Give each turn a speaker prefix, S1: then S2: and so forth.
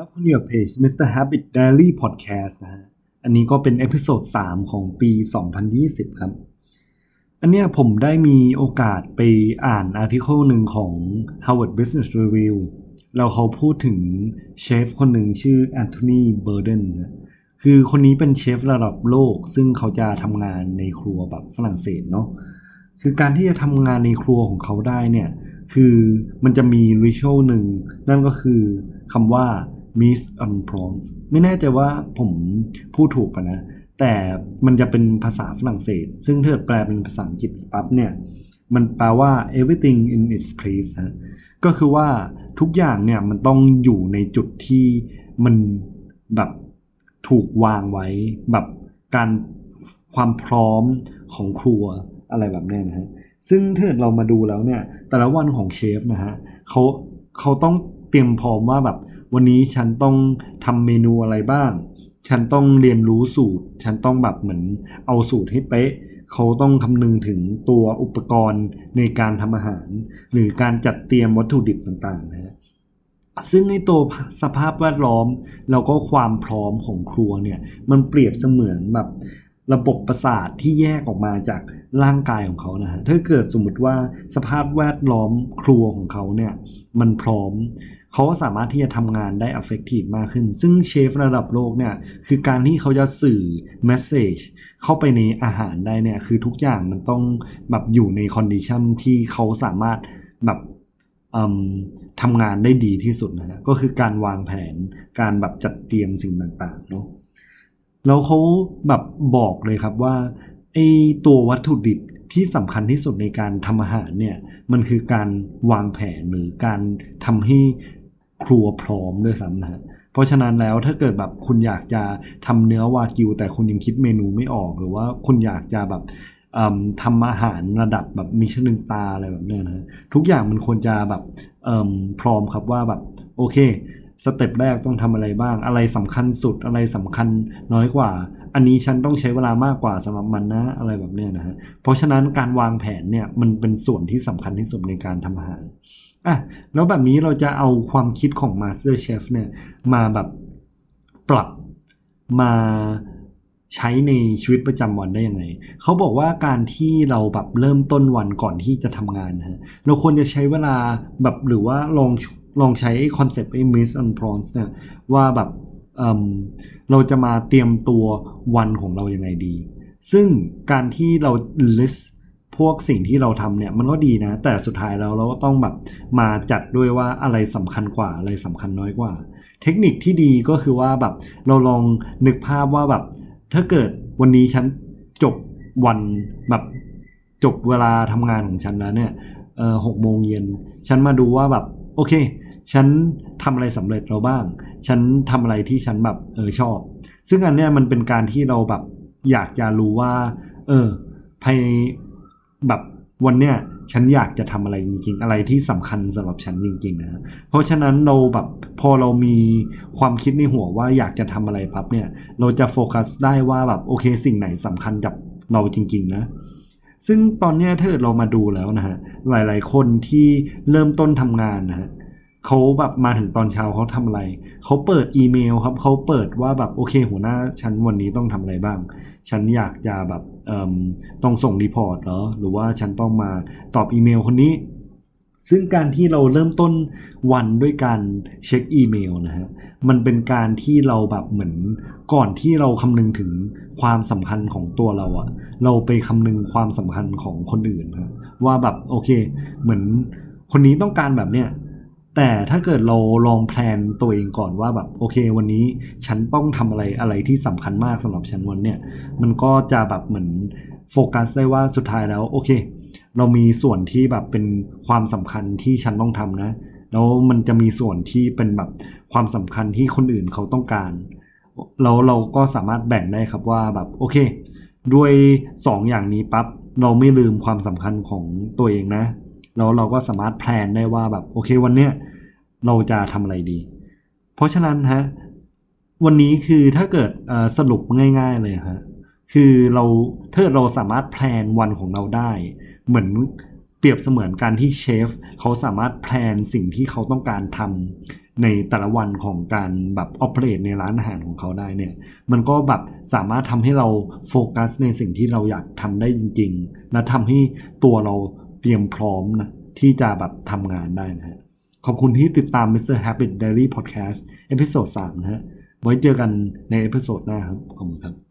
S1: ครับคุณอยู่กับเพจ Mr. Habit Daily Podcast นะฮะอันนี้ก็เป็น episode 3ของปี 2020 ครับ อันเนี้ยผมได้มีโอกาสไปอ่าน article หนึ่งของ Harvard Business Review แล้วเขาพูดถึงเชฟคนหนึ่งชื่อ Anthony Bourdain นะคือคนนี้เป็นเชฟระดับโลก ซึ่งเขาจะทำงานในครัวแบบฝรั่งเศสเนาะคือการที่จะทำงานในครัวของเขาได้เนี่ย คือมันจะมีริช a l หนึ่ง นั่นก็คือคำว่า miss on prawns ไม่แน่ใจว่าผมพูดถูกปะนะ แต่มันจะเป็นภาษาฝรั่งเศส ซึ่งถ้าแปลเป็นภาษาอังกฤษปั๊บเนี่ย มันแปลว่า everything in its place ฮะก็คือว่าทุกอย่างเนี่ยมันต้องอยู่ในจุดที่มันแบบถูกวางไว้แบบการความพร้อมของครัวอะไรแบบนี้นะฮะซึ่งถ้าเกิดเรามาดูแล้วเนี่ย แต่ละวันของเชฟนะฮะเขาเขาต้องเตรียมพร้อมว่าแบบ วันนี้ฉันต้องทำเมนูอะไรบ้าง ฉันต้องเรียนรู้สูตร ฉันต้องแบบเหมือนเอาสูตรให้เป๊ะ เขาต้องคำนึงถึงตัวอุปกรณ์ในการทำอาหาร หรือการจัดเตรียมวัตถุดิบต่างๆนะฮะซึ่งในตัวสภาพแวดล้อมแล้วก็ความพร้อมของครัวเนี่ยมันเปรียบเสมือนแบบระบบประสาทที่แยกออกมาจากร่างกายของเขานะฮะถ้าเกิดสมมติว่าสภาพแวดล้อมครัวของเขาเนี่ยมันพร้อม เขาก็สามารถที่จะทำงานได้ effective มากขึ้น ซึ่งเชฟระดับโลกเนี่ยคือการที่เขาจะสื่อ message เข้าไปในอาหารได้เนี่ยคือทุกอย่างมันต้องแบบอยู่ใน condition ที่เขาสามารถแบบทำงานได้ดีที่สุดนะฮะก็คือการวางแผนการแบบจัดเตรียมสิ่งต่างๆเนาะแล้วเขาแบบบอกเลยครับว่าไอตัววัตถุดิบที่สำคัญที่สุดในการทำอาหารเนี่ยมันคือการวางแผนหรือการทำให้ ครัวพร้อมด้วยซ้ำนะฮะเพราะฉะนั้นแล้วถ้าเกิดแบบคุณอยากจะทำเนื้อวากิว แต่คุณยังคิดเมนูไม่ออก หรือว่าคุณอยากจะแบบทำอาหารระดับแบบมิชลินสตาร์อะไรแบบนี้นะฮะทุกอย่างมันควรจะแบบพร้อมครับว่าแบบโอเคสเต็ปแรกต้องทำอะไรบ้าง อะไรสำคัญสุดอะไรสำคัญน้อยกว่า อันนี้ฉันต้องใช้เวลามากกว่าสำหรับมันนะอะไรแบบนี้นะฮะเพราะฉะนั้นการวางแผนเนี่ยมันเป็นส่วนที่สำคัญที่สุดในการทำอาหาร อะแล้วแบบนี้เราจะเอาความคิดของ Master Chef เนี่ยมาแบบปรับมาใช้ในชีวิตประจำวันได้ยังไง เขาบอกว่าการที่เราแบบเริ่มต้นวันก่อนที่จะทำงานฮะ เราควรจะใช้เวลาแบบหรือว่าลองลองใช้คอนเซปต์ไอ้ miss and prawns เนี่ยว่าแบบเเราจะมาเตรียมตัววันของเรายังไงดี ซึ่งการที่เรา list พวกสิ่งที่เราทำเนี่ยมันก็ดีนะ แต่สุดท้ายแล้วเราก็ต้องแบบมาจัดด้วยว่าอะไรสำคัญกว่าอะไรสำคัญน้อยกว่า เทคนิคที่ดีก็คือว่าแบบเราลองนึกภาพว่าแบบ ถ้าเกิดวันนี้ฉันจบวันแบบจบเวลาทำงานของฉันแล้วเนี่ยเออหกโมงเย็นฉันมาดูว่าแบบโอเค ฉันทำอะไรสำเร็จเราบ้าง ฉันทำอะไรที่ฉันแบบเออชอบ ซึ่งอันเนี้ยมันเป็นการที่เราแบบอยากจะรู้ว่า เออภาย แบบวันเนี้ยฉันอยากจะทำอะไรจริง ๆ อะไรที่สำคัญสำหรับฉันจริง ๆ นะเพราะฉะนั้นเราแบบพอเรามีความคิดในหัวว่าอยากจะทำอะไรปั๊บเนี่ย เราจะโฟกัสได้ว่าแบบโอเคสิ่งไหนสำคัญกับเราจริง ๆ นะ ซึ่งตอนนี้ถ้าเรามาดูแล้วนะฮะหลาย ๆ คนที่เริ่มต้นทำงานนะฮะ เขาแบบมาถึงตอนเช้าเขาทำอะไร เขาเปิดอีเมลครับเขาเปิดว่าแบบโอเค หัวหน้าฉันวันนี้ต้องทำอะไรบ้าง ฉันอยากจะแบบต้องส่ง report เหรอหรือว่าฉันต้องมาตอบอีเมลคนนี้ ซึ่งการที่เราเริ่มต้นวันด้วยการเช็คอีเมลนะฮะมันเป็นการที่เราแบบเหมือนก่อนที่เราคำนึงถึงความสำคัญของตัวเราอะเราไปคำนึงความสำคัญของคนอื่นนะว่าแบบโอเค เหมือนคนนี้ต้องการแบบเนี้ย แต่ถ้าเกิดเราลองแพลนตัวเองก่อนว่าแบบโอเค วันนี้ฉันต้องทำอะไรอะไรที่สำคัญมากสำหรับฉันวันเนี่ยมันก็จะแบบเหมือนโฟกัสได้ว่าสุดท้ายแล้วโอเค เรามีส่วนที่แบบเป็นความสำคัญที่ฉันต้องทำนะ แล้วมันจะมีส่วนที่เป็นแบบความสำคัญที่คนอื่นเขาต้องการแล้วเราก็สามารถแบ่งได้ครับว่าแบบโอเค ด้วย 2ออย่างนี้ปับ๊บเราไม่ลืมความสำคัญของตัวเองนะ แล้วเราก็สามารถแพลนได้ว่าแบบโอเควันเนี้ยเราจะทำอะไรดี เพราะฉะนั้นฮะวันนี้คือถ้าเกิดสรุปง่าย ๆเลยฮะคือเราถ้าเราสามารถ plan วันของเราได้ เหมือนเปรียบเสมือนการที่เชฟเขาสามารถ plan สิ่งที่เขาต้องการทำในแต่ละวันของการแบบออ e r a t e ในร้านอาหารของเขาได้เนี่ย มันก็แบบสามารถทำให้เราโฟกัสในสิ่งที่เราอยากทำได้จริง ๆ และทำให้ตัวเรา เตรียมพร้อมนะที่จะแบบทำงานได้นะฮะ ขอบคุณที่ติดตาม Mr. Habit Daily Podcast episode 3นะฮะ ไว้เจอกันในเอพิโซดหน้าครับ ขอบคุณครับ